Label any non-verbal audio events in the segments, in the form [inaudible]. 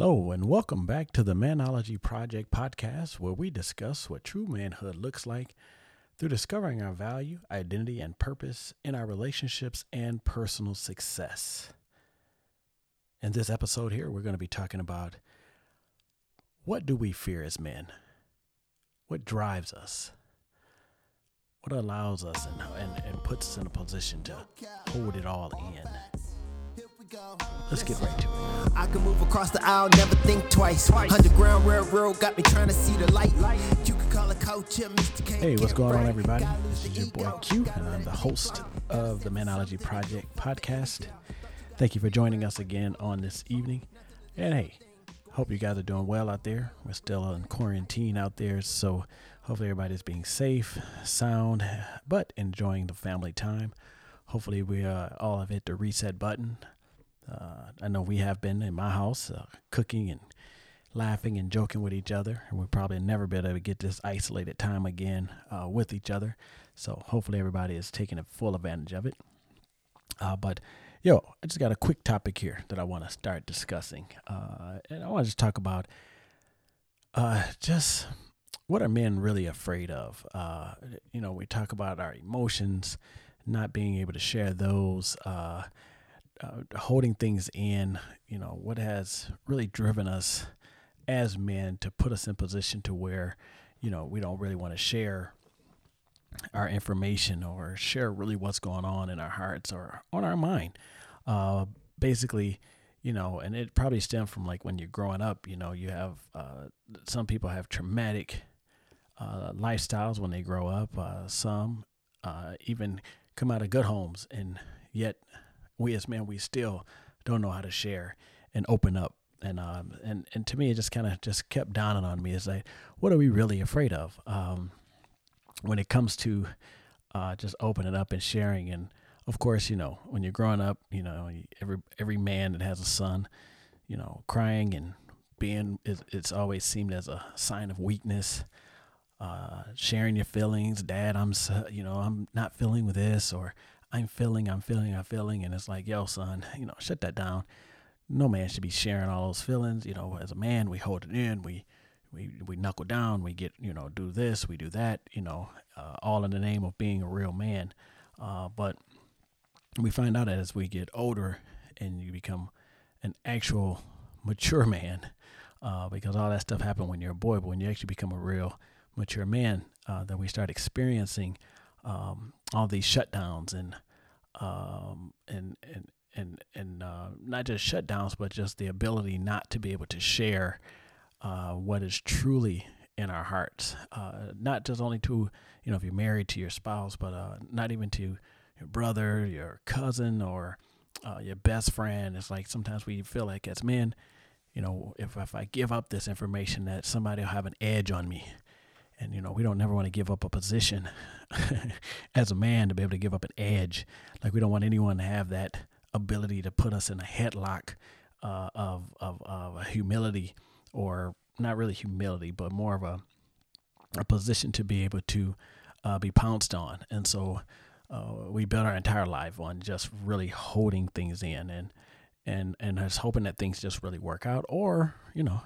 Hello, and welcome back to the Manology Project podcast, where we discuss what true manhood looks like through discovering our value, identity, and purpose in our relationships and personal success. In this episode here, we're going to be talking about what do we fear as men? What drives us? What allows us and, and, and puts us in a position to hold it all in? Let's get right to it. I can move across the aisle, never think twice. Underground Railroad got me trying to see the light. You can call a coach Hey, what's going on, everybody? This is your boy Q, and I'm the host of the Manology Project podcast. Thank you for joining us again on this evening. And hey, hope you guys are doing well out there. We're still in quarantine out there, so hopefully everybody's being safe, sound, but enjoying the family time. Hopefully we uh, all have hit the reset button uh, I know we have been in my house uh, cooking and laughing and joking with each other, and we'll probably never be able to get this isolated time again uh, with each other. So hopefully everybody is taking a full advantage of it. Uh, but yo, I just got a quick topic here that I want to start discussing, uh, and I want to just talk about uh, just what are men really afraid of. you know, we talk about our emotions, not being able to share those uh, holding things in, you know, what has really driven us as men to put us in position to where, you know, we don't really want to share our information or share really what's going on in our hearts or on our mind. Uh, basically, you know, and it probably stems from like when you're growing up, you know, you have uh, some people have traumatic uh, lifestyles when they grow up. Uh, some uh, even come out of good homes and yet we as men we still don't know how to share and open up. And um and and to me it just kind of just kept dawning on me. Is like what are we really afraid of? Um when it comes to uh just opening up and sharing. And of course you know when you're growing up you know every every man that has a son you know crying and being it's always seemed as a sign of weakness. Uh, sharing your feelings. Dad i'm you know i'm not feeling with this or I'm feeling, I'm feeling, I'm feeling. And it's like, yo, son, you know, shut that down. No man should be sharing all those feelings. You know, as a man, we hold it in. We, we, we knuckle down. We get, you know, do this, we do that, you know, uh, all in the name of being a real man. Uh, but we find out that as we get older and you become an actual mature man, uh, because all that stuff happened when you're a boy, but when you actually become a real mature man, uh, then we start experiencing um, all these shutdowns and um, and and and and uh, not just shutdowns, but just the ability not to be able to share uh, what is truly in our hearts. Uh, not just only to you know if you're married to your spouse, but uh, not even to your brother, your cousin, or uh, your best friend. It's like sometimes we feel like as men, you know, if if I give up this information, that somebody will have an edge on me and you know we don't never want to give up a position [laughs] as a man to be able to give up an edge. Like we don't want anyone to have that ability to put us in a headlock uh, of, of, of humility or not really humility but more of a, a position to be able to uh, be pounced on. And so uh, we built our entire life on just really holding things in and and and just hoping that things just really work out or you know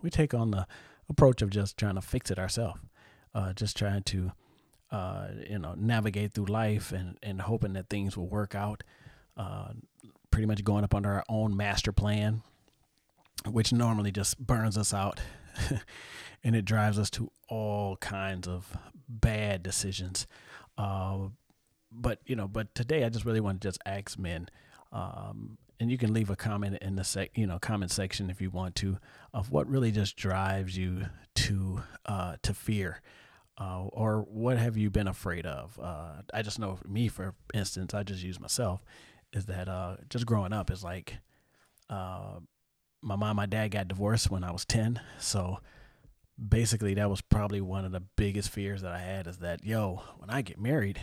we take on the approach of just trying to fix it ourselves, uh, just trying to, uh, you know, navigate through life and, and hoping that things will work out. Uh, pretty much going up under our own master plan, which normally just burns us out [laughs] and it drives us to all kinds of bad decisions. Uh, but you know, but today I just really want to just ask men um, and you can leave a comment in the sec, you know, comment section if you want to, of what really just drives you to uh, to fear, uh, or what have you been afraid of? Uh, I just know for me, for instance, I just use myself, is that uh, just growing up is like, uh, my mom, my dad got divorced when I was ten, so basically that was probably one of the biggest fears that I had is that yo, when I get married,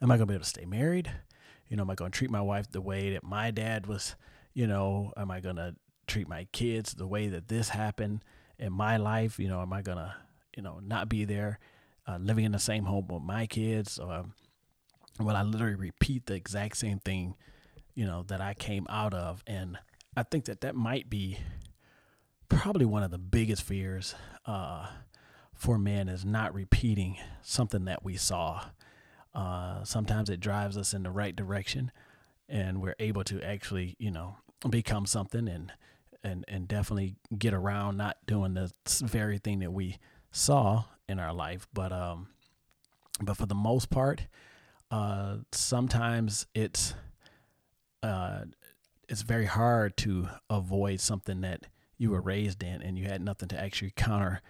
am I gonna be able to stay married? You know, am I going to treat my wife the way that my dad was, you know, am I going to treat my kids the way that this happened in my life? You know, am I going to, you know, not be there uh, living in the same home with my kids? Or will I literally repeat the exact same thing, you know, that I came out of? And I think that that might be probably one of the biggest fears uh, for men is not repeating something that we saw. Uh, sometimes it drives us in the right direction, and we're able to actually, you know, become something and and and definitely get around not doing the very thing that we saw in our life. But um, but for the most part, uh, sometimes it's uh, it's very hard to avoid something that you were raised in and you had nothing to actually counter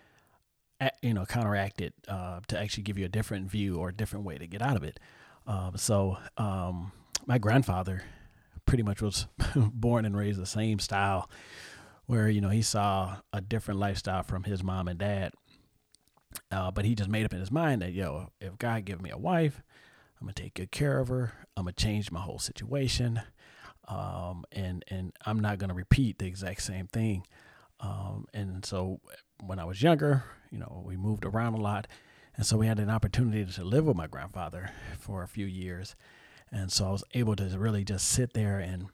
you know counteract it uh, to actually give you a different view or a different way to get out of it. Uh, so um, my grandfather pretty much was [laughs] born and raised the same style where you know he saw a different lifestyle from his mom and dad. Uh, but he just made up in his mind that yo if god give me a wife i'm gonna take good care of her. I'm gonna change my whole situation. Um, and and I'm not to repeat the exact same thing. Um, and so when I was younger, you know, we moved around a lot, and so we had an opportunity to live with my grandfather for a few years, and so I was able to really just sit there and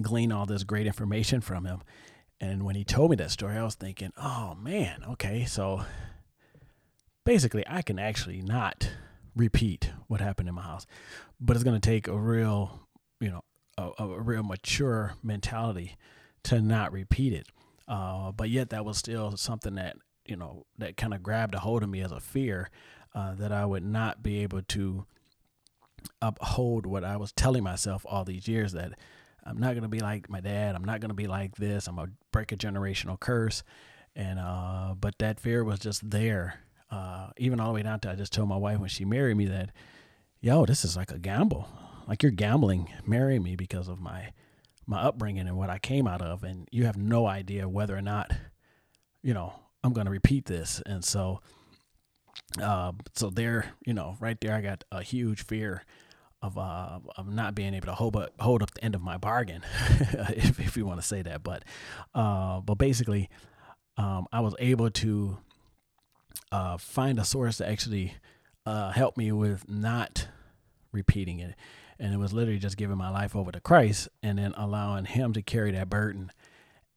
glean all this great information from him. And when he told me that story, I was thinking, oh man, okay, so basically I can actually not repeat what happened in my house, but it's going to take a real, you know, a, a real mature mentality to not repeat it. Uh, but yet that was still something that you know that kind of grabbed a hold of me as a fear uh, that I would not be able to uphold what I was telling myself all these years that I'm not gonna be like my dad. I'm not gonna be like this. I'm gonna break a generational curse. And uh, but that fear was just there. Uh, even all the way down to I just told my wife when she married me that, yo, this is like a gamble like you're gambling marry me because of my my upbringing and what I came out of and you have no idea whether or not you know I'm going to repeat this. And so uh, so there you know right there I got a huge fear of uh, of not being able to hold up, hold up the end of my bargain [laughs] if if you want to say that. But uh, but basically um, I was able to uh, find a source to actually uh, help me with not repeating it and it was literally just giving my life over to Christ and then allowing Him to carry that burden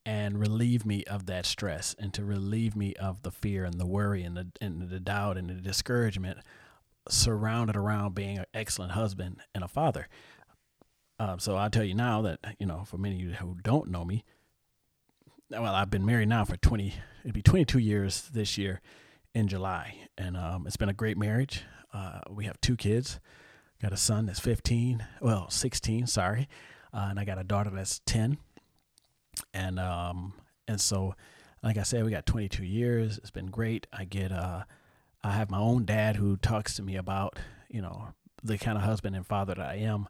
and relieve me of that stress and to relieve me of the fear and the worry and the and the doubt and the discouragement surrounded around being an excellent husband and a father. Um, so I'll tell you now that you know for many of you who don't know me, well I've been married now for twenty it'd be twenty two years this year in July, and um, it's been a great marriage. Uh, we have two kids. Got a son that's 15, well, 16, sorry. Uh, and I got a daughter that's 10. And um and so like I said, we got 22 years. It's been great. I get uh I have my own dad who talks to me about, you know, the kind of husband and father that I am.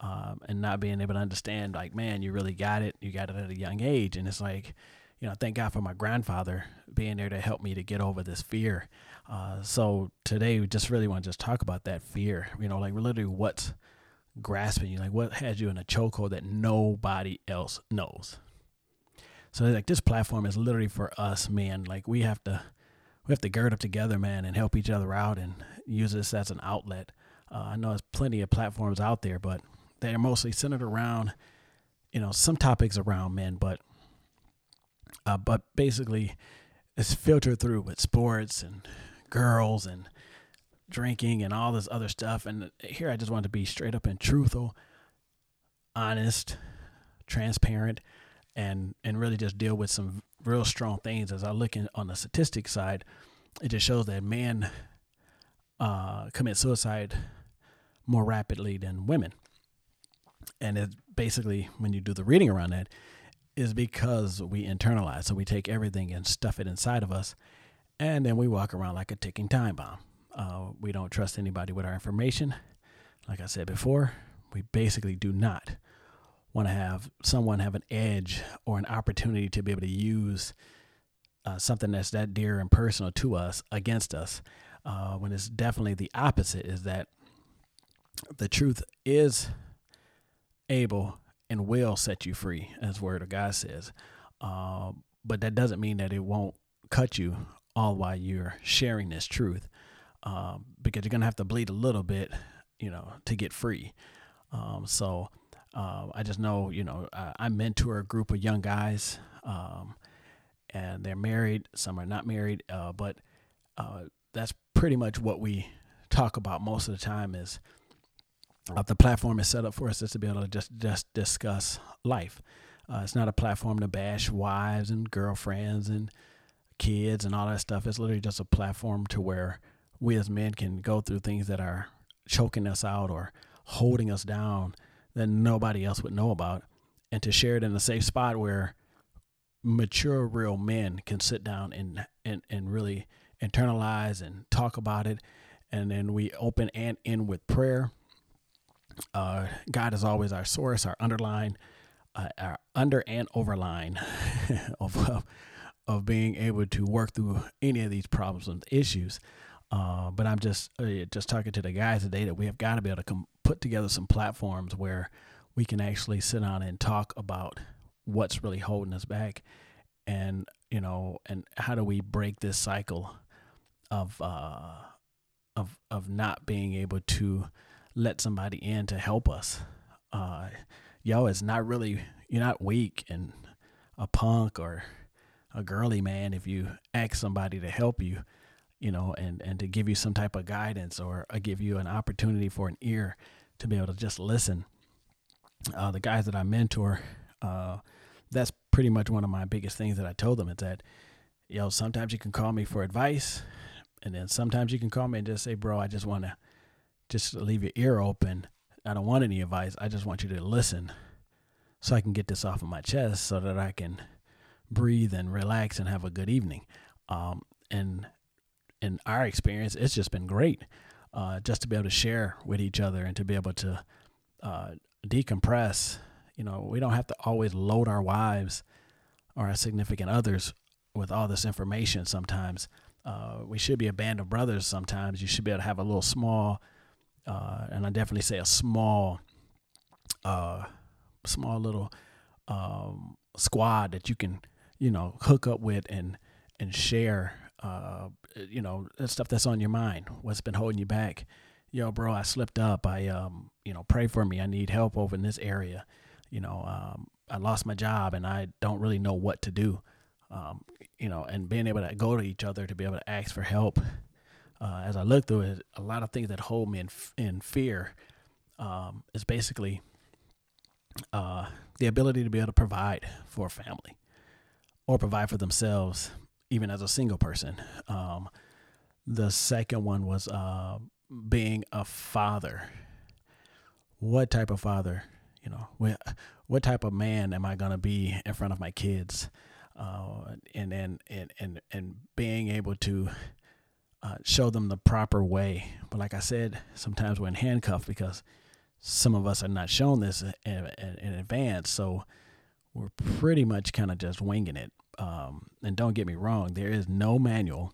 Um, and not being able to understand like man you really got it you got it at a young age and it's like you know thank god for my grandfather being there to help me to get over this fear uh, so today we just really want to just talk about that fear. You know, like literally what's grasping you, like what has you in a chokehold that nobody else knows. So like this platform is literally for us, man. Like we have to we have to gird up together, man, and help each other out and use this as an outlet. Uh, I know there's plenty of platforms out there, but they're mostly centered around, you know, some topics around men, but uh, but basically it's filtered through with sports and girls and drinking and all this other stuff. And here I just want to be straight up and truthful, honest, transparent, and and really just deal with some real strong things. As I look in, on the statistic side, it just shows that men uh, commit suicide more rapidly than women. And it basically, when you do the reading around that, is because we internalize. So we take everything and stuff it inside of us and then we walk around like a ticking time bomb. Uh, we don't trust anybody with our information. Like I said before, we basically do not want to have someone have an edge or an opportunity to be able to use uh, something that's that dear and personal to us against us. Uh, when it's definitely the opposite, is that the truth is able and will set you free, as Word of God says. Uh, but that doesn't mean that it won't cut you all while you're sharing this truth um, because you're going to have to bleed a little bit, you know, to get free. Um, so uh, I just know, you know, I, I, mentor a group of young guys. Um, and they're married. Some are not married, uh, but uh, that's pretty much what we talk about most of the time. Is uh, the platform is set up for us just to be able to just just discuss life. Uh, it's not a platform to bash wives and girlfriends and kids and all that stuff. It's literally just a platform to where we as men can go through things that are choking us out or holding us down that nobody else would know about and to share it in a safe spot where mature real men can sit down and and, and really internalize and talk about it and then we open and end with prayer uh, god is always our source our underline uh, our under and overline [laughs] of, of being able to work through any of these problems and issues uh, but I'm just uh, just talking to the guys today that we have got to be able to com- put together some platforms where we can actually sit down and talk about what's really holding us back, and you know, and how do we break this cycle of uh, of of not being able to let somebody in to help us. Uh, yo, it's not really you're not weak and a punk or a girly man if you ask somebody to help you you know, and, and to give you some type of guidance or uh, give you an opportunity for an ear to be able to just listen. Uh, the guys that I mentor, uh, that's pretty much one of my biggest things that I told them is that, you know, sometimes you can call me for advice, and then sometimes you can call me and just say, bro, I just want to just leave your ear open. I don't want any advice. I just want you to listen so I can get this off of my chest so that I can breathe and relax and have a good evening. Um, and in our experience, it's just been great uh, just to be able to share with each other and to be able to uh, decompress. You know, we don't have to always load our wives or our significant others with all this information sometimes. Uh, we should be a band of brothers sometimes. You should be able to have a little small, uh, and I definitely say a small, uh, small little um, squad that you can, you know, hook up with and and share uh, you know, stuff that's on your mind, what's been holding you back. Yo, bro, I slipped up. I, um, you know, pray for me. I need help over in this area. You know, um, I lost my job and I don't really know what to do. Um, you know, and being able to go to each other to be able to ask for help. Uh, as I look through it, a lot of things that hold me in, in fear um, is basically uh, the ability to be able to provide for a family or provide for themselves even as a single person. Um, the second one was uh, being a father. What type of father? You know, what, what type of man am I going to be in front of my kids? Uh, and, and, and, and, and being able to uh, show them the proper way. But like I said, sometimes we're in handcuffs because some of us are not shown this in, in, in advance. So we're pretty much kind of just winging it um, and don't get me wrong, there is no manual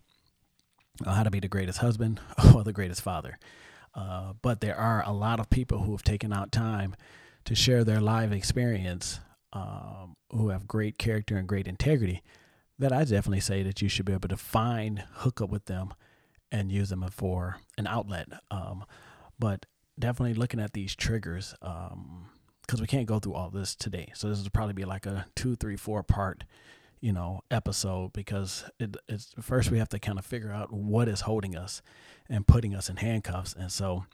on how to be the greatest husband [laughs] or the greatest father. Uh, but there are a lot of people who have taken out time to share their live experience, um, who have great character and great integrity. That I definitely say that you should be able to find, hook up with them, and use them for an outlet. Um, but definitely looking at these triggers, because we can't go through all this today. So this will probably be like a two, three, four part you know episode because it, it's first we have to kind of figure out what is holding us and putting us in handcuffs. And so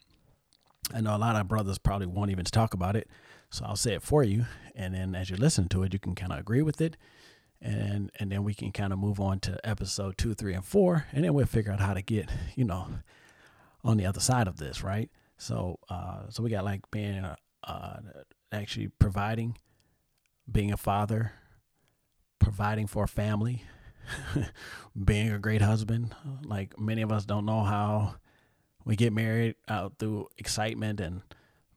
i know a lot of brothers probably won't even talk about it. So i'll say it for you and then as you listen to it you can kind of agree with it. And and then we can kind of move on to episode two three and four and then we'll figure out how to get you know on the other side of this right? So uh so we got like being uh actually providing being a father providing for a family, [laughs] being a great husband. Like many of us don't know how we get married out through excitement and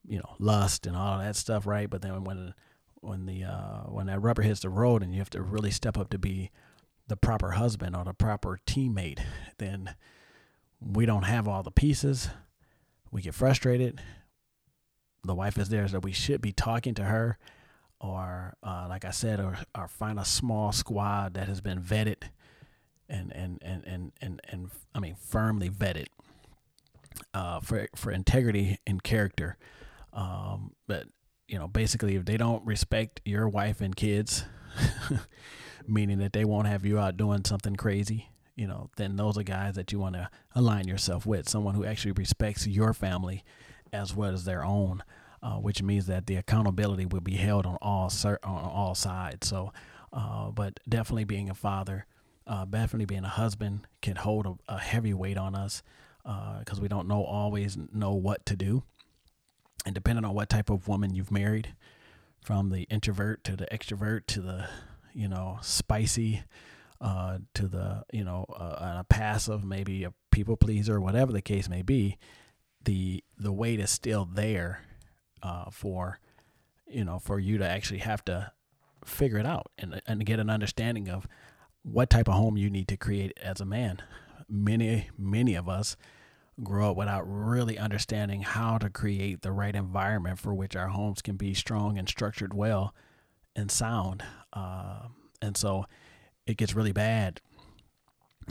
you know lust and all that stuff, right? But then when when the uh, when that rubber hits the road and you have to really step up to be the proper husband or the proper teammate, then we don't have all the pieces. We get frustrated. The wife is there, so we should be talking to her or uh, like I said, or, or find a small squad that has been vetted and and and and and, and I mean firmly vetted uh, for for integrity and character. Um, but you know, basically, if they don't respect your wife and kids, [laughs] meaning that they won't have you out doing something crazy, you know, then those are guys that you want to align yourself with. Someone who actually respects your family as well as their own, uh, which means that the accountability will be held on all on all sides. So, uh, but definitely being a father, uh, definitely being a husband can hold a, a heavy weight on us because uh, we don't know always know what to do, and depending on what type of woman you've married, from the introvert to the extrovert to the you know spicy uh, to the you know uh, a passive maybe a people pleaser whatever the case may be the the weight is still there uh, for you know for you to actually have to figure it out and and get an understanding of what type of home you need to create as a man. Many many of us grow up without really understanding how to create the right environment for which our homes can be strong and structured well and sound. Uh, and so it gets really bad.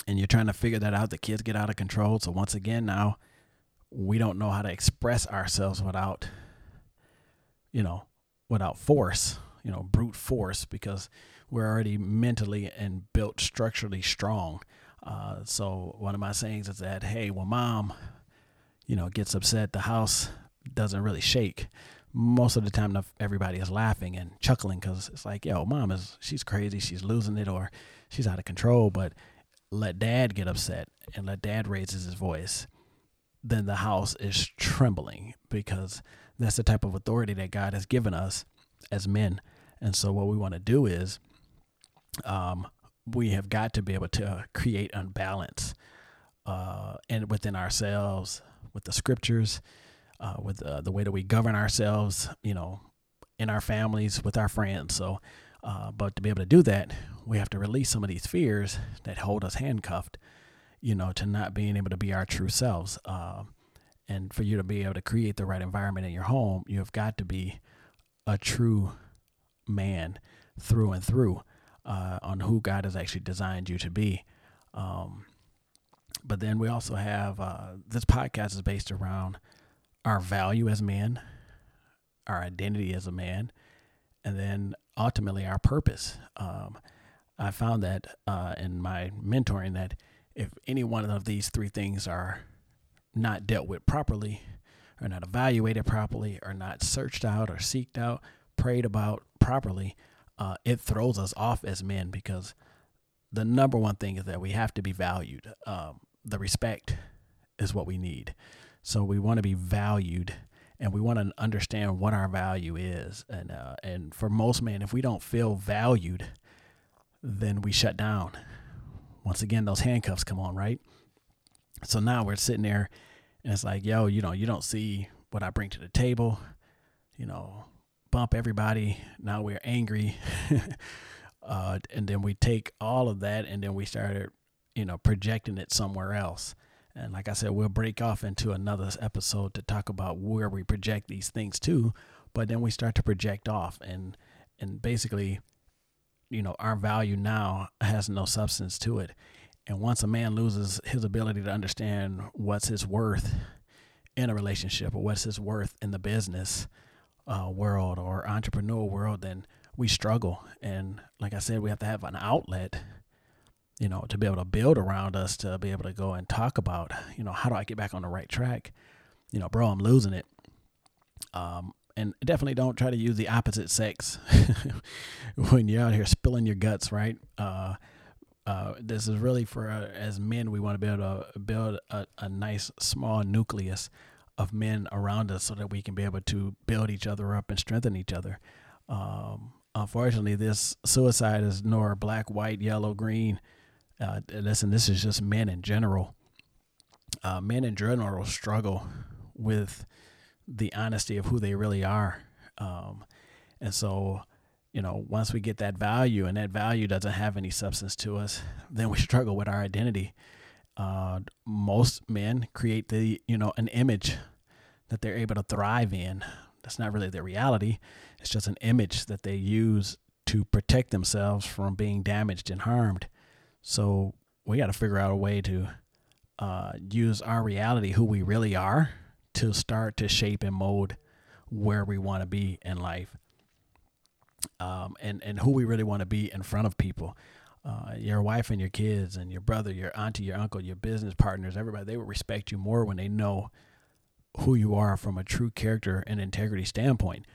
And you're trying to figure that out. The kids get out of control. So once again, now we don't know how to express ourselves without, you know, without force, you know, brute force, because we're already mentally and built structurally strong. Uh, so one of my sayings is that, hey, when mom, you know, gets upset, the house doesn't really shake. Most of the time, everybody is laughing and chuckling because it's like, yo, mom is she's crazy, she's losing it, or she's out of control. But let dad get upset and let dad raises his voice then the house is trembling because that's the type of authority that God has given us as men. And so, what we want to do is, um, we have got to be able to create unbalance uh, and within ourselves, with the scriptures, uh, with uh, the way that we govern ourselves, you know, in our families, with our friends. So, uh, but to be able to do that, we have to release some of these fears that hold us handcuffed you know, to not being able to be our true selves. Uh, and for you to be able to create the right environment in your home, you have got to be a true man through and through uh, on who God has actually designed you to be. Um, but then we also have uh, this podcast is based around our value as men, our identity as a man, and then ultimately our purpose. Um, I found that uh, in my mentoring that if any one of these three things are not dealt with properly, or not evaluated properly, or not searched out or seeked out, prayed about properly, uh, it throws us off as men because the number one thing is that we have to be valued. Um, the respect is what we need. So we want to be valued and we want to understand what our value is. And, uh, and for most men, if we don't feel valued, then we shut down once again, those handcuffs come on, right? So now we're sitting there and it's like, yo, you know, you don't see what I bring to the table, you know, bump everybody. Now we're angry. [laughs] uh, and then we take all of that and then we started, you know, projecting it somewhere else. And like I said, we'll break off into another episode to talk about where we project these things to, but then we start to project off and and basically you know, our value now has no substance to it. And once a man loses his ability to understand what's his worth in a relationship or what's his worth in the business uh, world or entrepreneur world, then we struggle. And like I said, we have to have an outlet, you know, to be able to build around us to be able to go and talk about, you know, how do I get back on the right track? You know, bro, I'm losing it. Um, and definitely don't try to use the opposite sex [laughs] when you're out here spilling your guts, right? Uh, uh, this is really for uh, as men, we want to be able to build a, a nice small nucleus of men around us so that we can be able to build each other up and strengthen each other. Um, unfortunately, this suicide is nor black, white, yellow, green. Uh, listen, this is just men in general. Uh, men in general struggle with the honesty of who they really are. Um, and so, you know, once we get that value and that value doesn't have any substance to us, then we [laughs] struggle with our identity. Uh, most men create the, you know, an image that they're able to thrive in. That's not really their reality. It's just an image that they use to protect themselves from being damaged and harmed. So we got to figure out a way to uh, use our reality, who we really are, to start to shape and mold where we want to be in life. um, and and who we really want to be in front of people. Uh, your wife and your kids and your brother, your auntie, your uncle, your business partners, everybody, they will respect you more when they know who you are from a true character and integrity standpoint.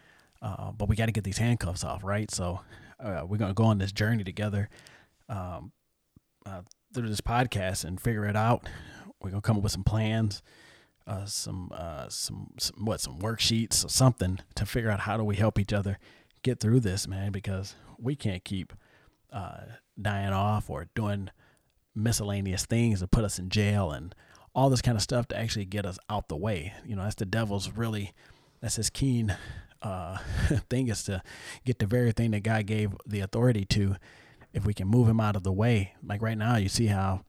Uh, but we got to get these handcuffs off, right? So uh, we're going to go on this journey together um, uh, through this podcast and figure it out. We're going to come up with some plans, uh, some, uh, some, some, what, some worksheets or something to figure out how do we help each other get through this, man, because we can't keep uh, dying off or doing miscellaneous things to put us in jail and all this kind of stuff to actually get us out the way. You know, that's the devil's really, that's his keen uh, [laughs] thing is to get the very thing that God gave the authority to. If we can move him out of the way, like right now, you see how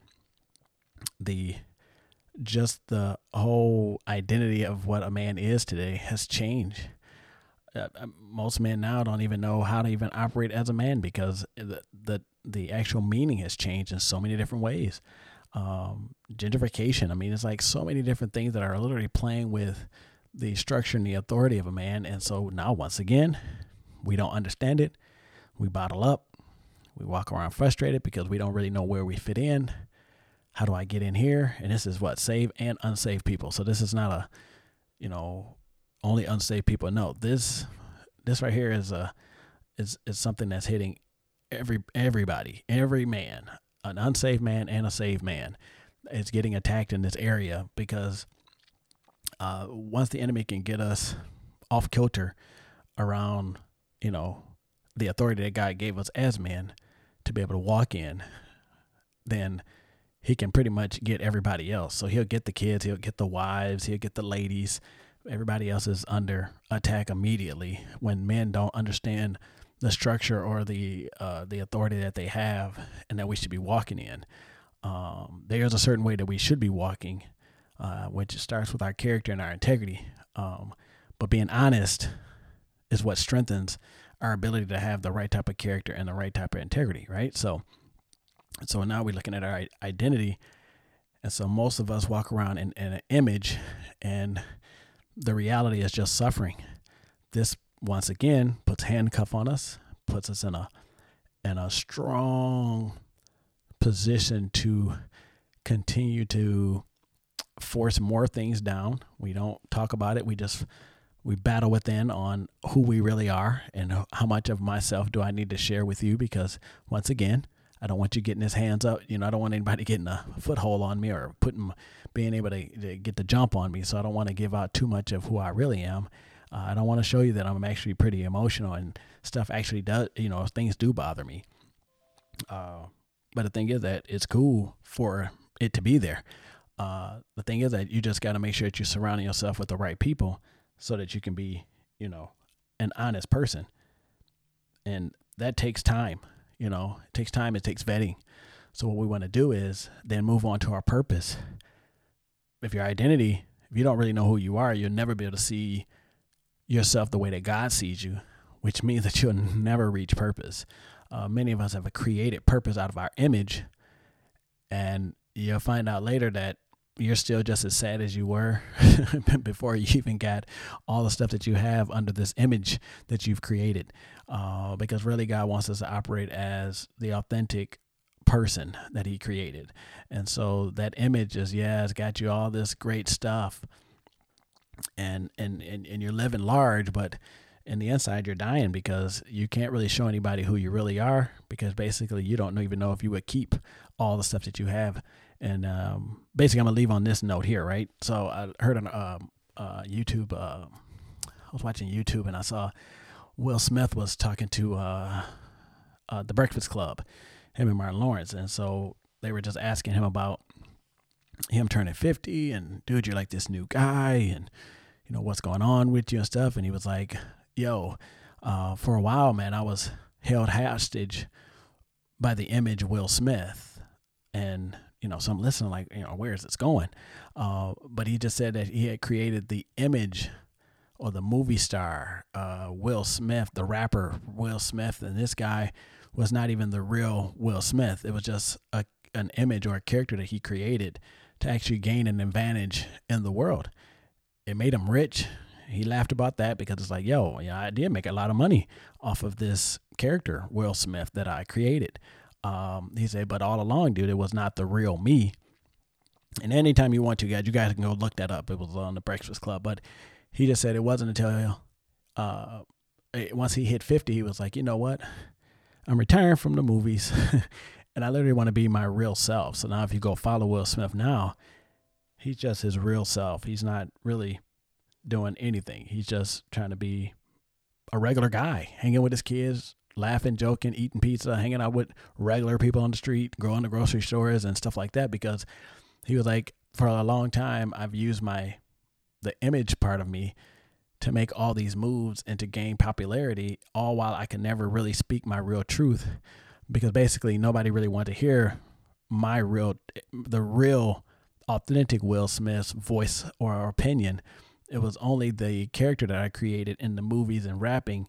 the just the whole identity of what a man is today has changed. Uh, uh most men now don't even know how to even operate as a man because the, the the actual meaning has changed in so many different ways. Um, gentrification. I mean, it's like so many different things that are literally playing with the structure and the authority of a man. And so now, once again, we don't understand it. We bottle up. We walk around frustrated because we don't really know where we fit in. How do I get in here? And this is what save and unsaved people. So this is not a, you know, only unsaved people. No, this this right here is a is is something that's hitting every everybody, every man, an unsaved man and a saved man is getting attacked in this area because uh, once the enemy can get us off kilter around, you know, the authority that God gave us as men to be able to walk in, then he can pretty much get everybody else. So he'll get the kids, he'll get the wives, he'll get the ladies. Everybody else is under attack immediately when men don't understand the structure or the uh, the authority that they have and that we should be walking in. Um, there's a certain way that we should be walking, uh, which starts with our character and our integrity. Um, but being honest is what strengthens our ability to have the right type of character and the right type of integrity, right? So, so now we're looking at our identity, and so most of us walk around in, in an image, and the reality is just suffering. This once again puts handcuff on us, puts us in a in a strong position to continue to force more things down. We don't talk about it. We just we battle within on who we really are and how much of myself do I need to share with you because once again, I don't want you getting his hands up. You know, I don't want anybody getting a foothold on me or putting being able to, to get the jump on me. So I don't want to give out too much of who I really am. Uh, I don't want to show you that I'm actually pretty emotional and stuff actually does, you know, things do bother me. Uh, but the thing is that it's cool for it to be there. Uh, the thing is that you just got to make sure that you're surrounding yourself with the right people so that you can be, you know, an honest person. And that takes time, you know, it takes time, it takes vetting. So what we want to do is then move on to our purpose. If your identity, if you don't really know who you are, you'll never be able to see yourself the way that God sees you, which means [laughs] that you'll never reach purpose. Uh, many of us have a created purpose out of our image, and you'll find out later that you're still just as sad as you were [laughs] before you even got all the stuff that you have under this image that you've created. Uh, because really, God wants us to operate as the authentic person that He created. And so that image is, yeah, it's got you all this great stuff and and and, and you're living large but in the inside you're dying because you can't really show anybody who you really are because basically you don't even know if you would keep all the stuff that you have and um, basically i'm gonna leave on this note here right? So i heard on uh, uh, youtube uh, i was watching youtube and i saw will smith was talking to uh, uh, the breakfast club him and martin lawrence. And so they were just asking him about him turning 50 and dude you're like this new guy and you know what's going on with you and stuff. And he was like yo uh, for a while man i was held hostage by the image will smith. And you know so i'm listening like you know where is this going uh, but he just said that he had created the image or the movie star uh, will smith the rapper will smith and this guy was not even the real will smith it was just a, an image or a character that he created to actually gain an advantage in the world. It made him rich. he laughed about that because it's like, yo, yeah, I did make a lot of money off of this character, Will Smith, that I created. Um, he said, but all along, dude, it was not the real me. And anytime you want to, guys, you guys can go look that up. It was on the Breakfast Club. But he just said it wasn't until uh, once he hit 50, he was like, you know what? I'm retiring from the movies [laughs] and I literally want to be my real self. So now if you go follow Will Smith now, he's just his real self. He's not really doing anything. He's just trying to be a regular guy, hanging with his kids, laughing, joking, eating pizza, hanging out with regular people on the street, going to grocery stores and stuff like that because he was like for a long time I've used my the image part of me to make all these moves and to gain popularity all while I could never really speak my real truth because basically nobody really wanted to hear my real the real authentic Will Smith's voice or opinion. It was only the character that I created in the movies and rapping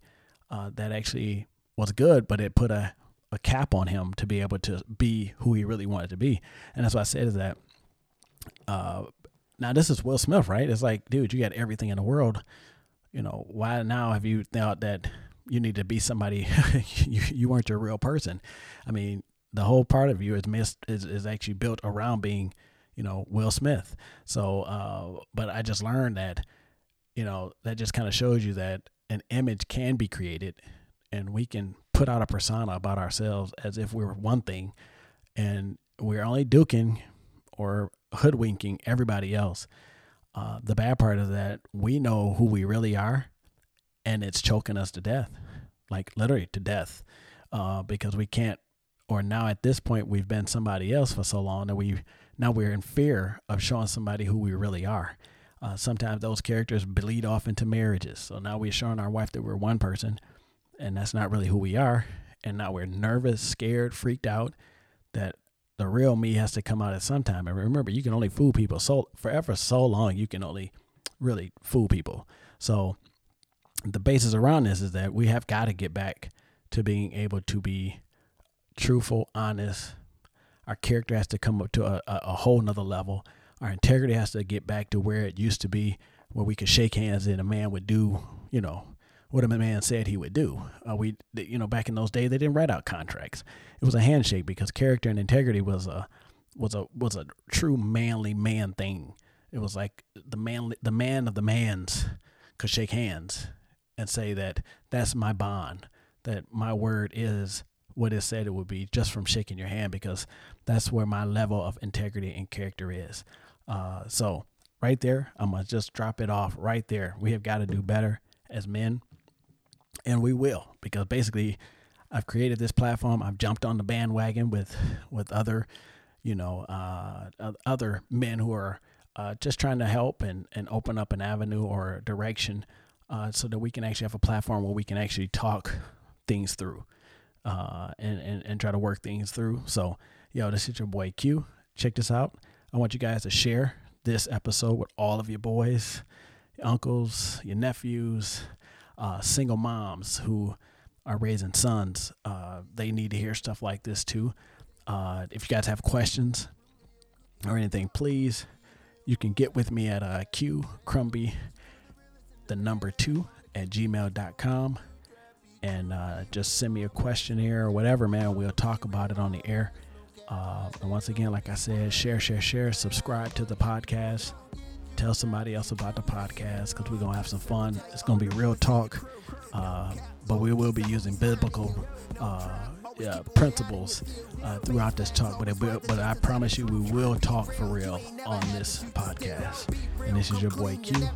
uh, that actually was good, but it put a, a cap on him to be able to be who he really wanted to be. And that's what I said is that uh, now this is Will Smith, right? It's like, dude, you got everything in the world. You know, why now have you thought that you need to be somebody [laughs] you, you weren't your real person? I mean, the whole part of you is missed is, is actually built around being you know, Will Smith. So, uh, but I just learned that, you know, that just kind of shows you that an image can be created and we can put out a persona about ourselves as if we were one thing and we're only duking or hoodwinking everybody else. Uh, the bad part is that we know who we really are and it's choking us to death, like literally to death, uh, because we can't, or now at this point, we've been somebody else for so long that we now we're in fear of showing somebody who we really are. Uh, sometimes those characters bleed off into marriages. So now we're showing our wife that we're one person, and that's not really who we are. And now we're nervous, scared, freaked out that the real me has to come out at some time. And remember, you can only fool people so forever, so long. You can only really fool people. So the basis around this is that we have got to get back to being able to be truthful, honest, our character has to come up to a, a, a whole nother level. Our integrity has to get back to where it used to be, where we could shake hands and a man would do, you know, what a man said he would do. Uh, we, you know, back in those days, they didn't write out contracts. It was a handshake because character and integrity was a was a was a true manly man thing. It was like the man the man of the mans could shake hands and say that that's my bond, that my word is what it said it would be just from shaking your hand because that's where my level of integrity and character is. Uh, so right there, I'm gonna just drop it off right there. We have got to do better as men, and we will because basically, I've created this platform. I've jumped on the bandwagon with with other, you know, uh, other men who are uh, just trying to help and and open up an avenue or direction. Uh, so that we can actually have a platform where we can actually talk things through uh, and, and, and try to work things through. So, yo, this is your boy Q. Check this out. I want you guys to share this episode with all of your boys, your uncles, your nephews, uh, single moms who are raising sons. Uh, they need to hear stuff like this too. Uh, if you guys have questions or anything, please, you can get with me at uh, Q Crumby, the number two at gmail.com and uh, just send me a questionnaire or whatever, man. We'll talk about it on the air. Uh, and once again, like I said, share, share, share, subscribe to the podcast. Tell somebody else about the podcast because we're going to have some fun. It's going to be real talk, uh, but we will be using biblical uh, uh, principles uh, throughout this talk, but, it, but I promise you, we will talk for real on this podcast. And this is your boy Q,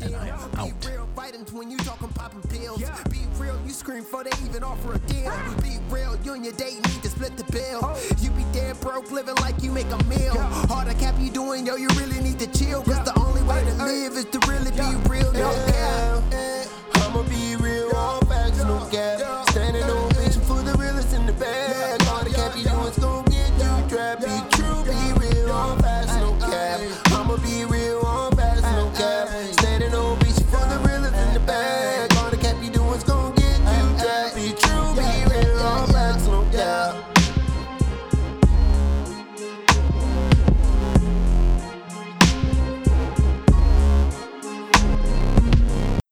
and I am out. When you talking popping pills, be real, you scream for they even offer a deal. Be real, you and your date need to split the bill. You be dead broke, living like you make a meal. Hard to cap you doing, yo, you really need to chill. Cause the only way to live is to really be real. Yeah, I'ma be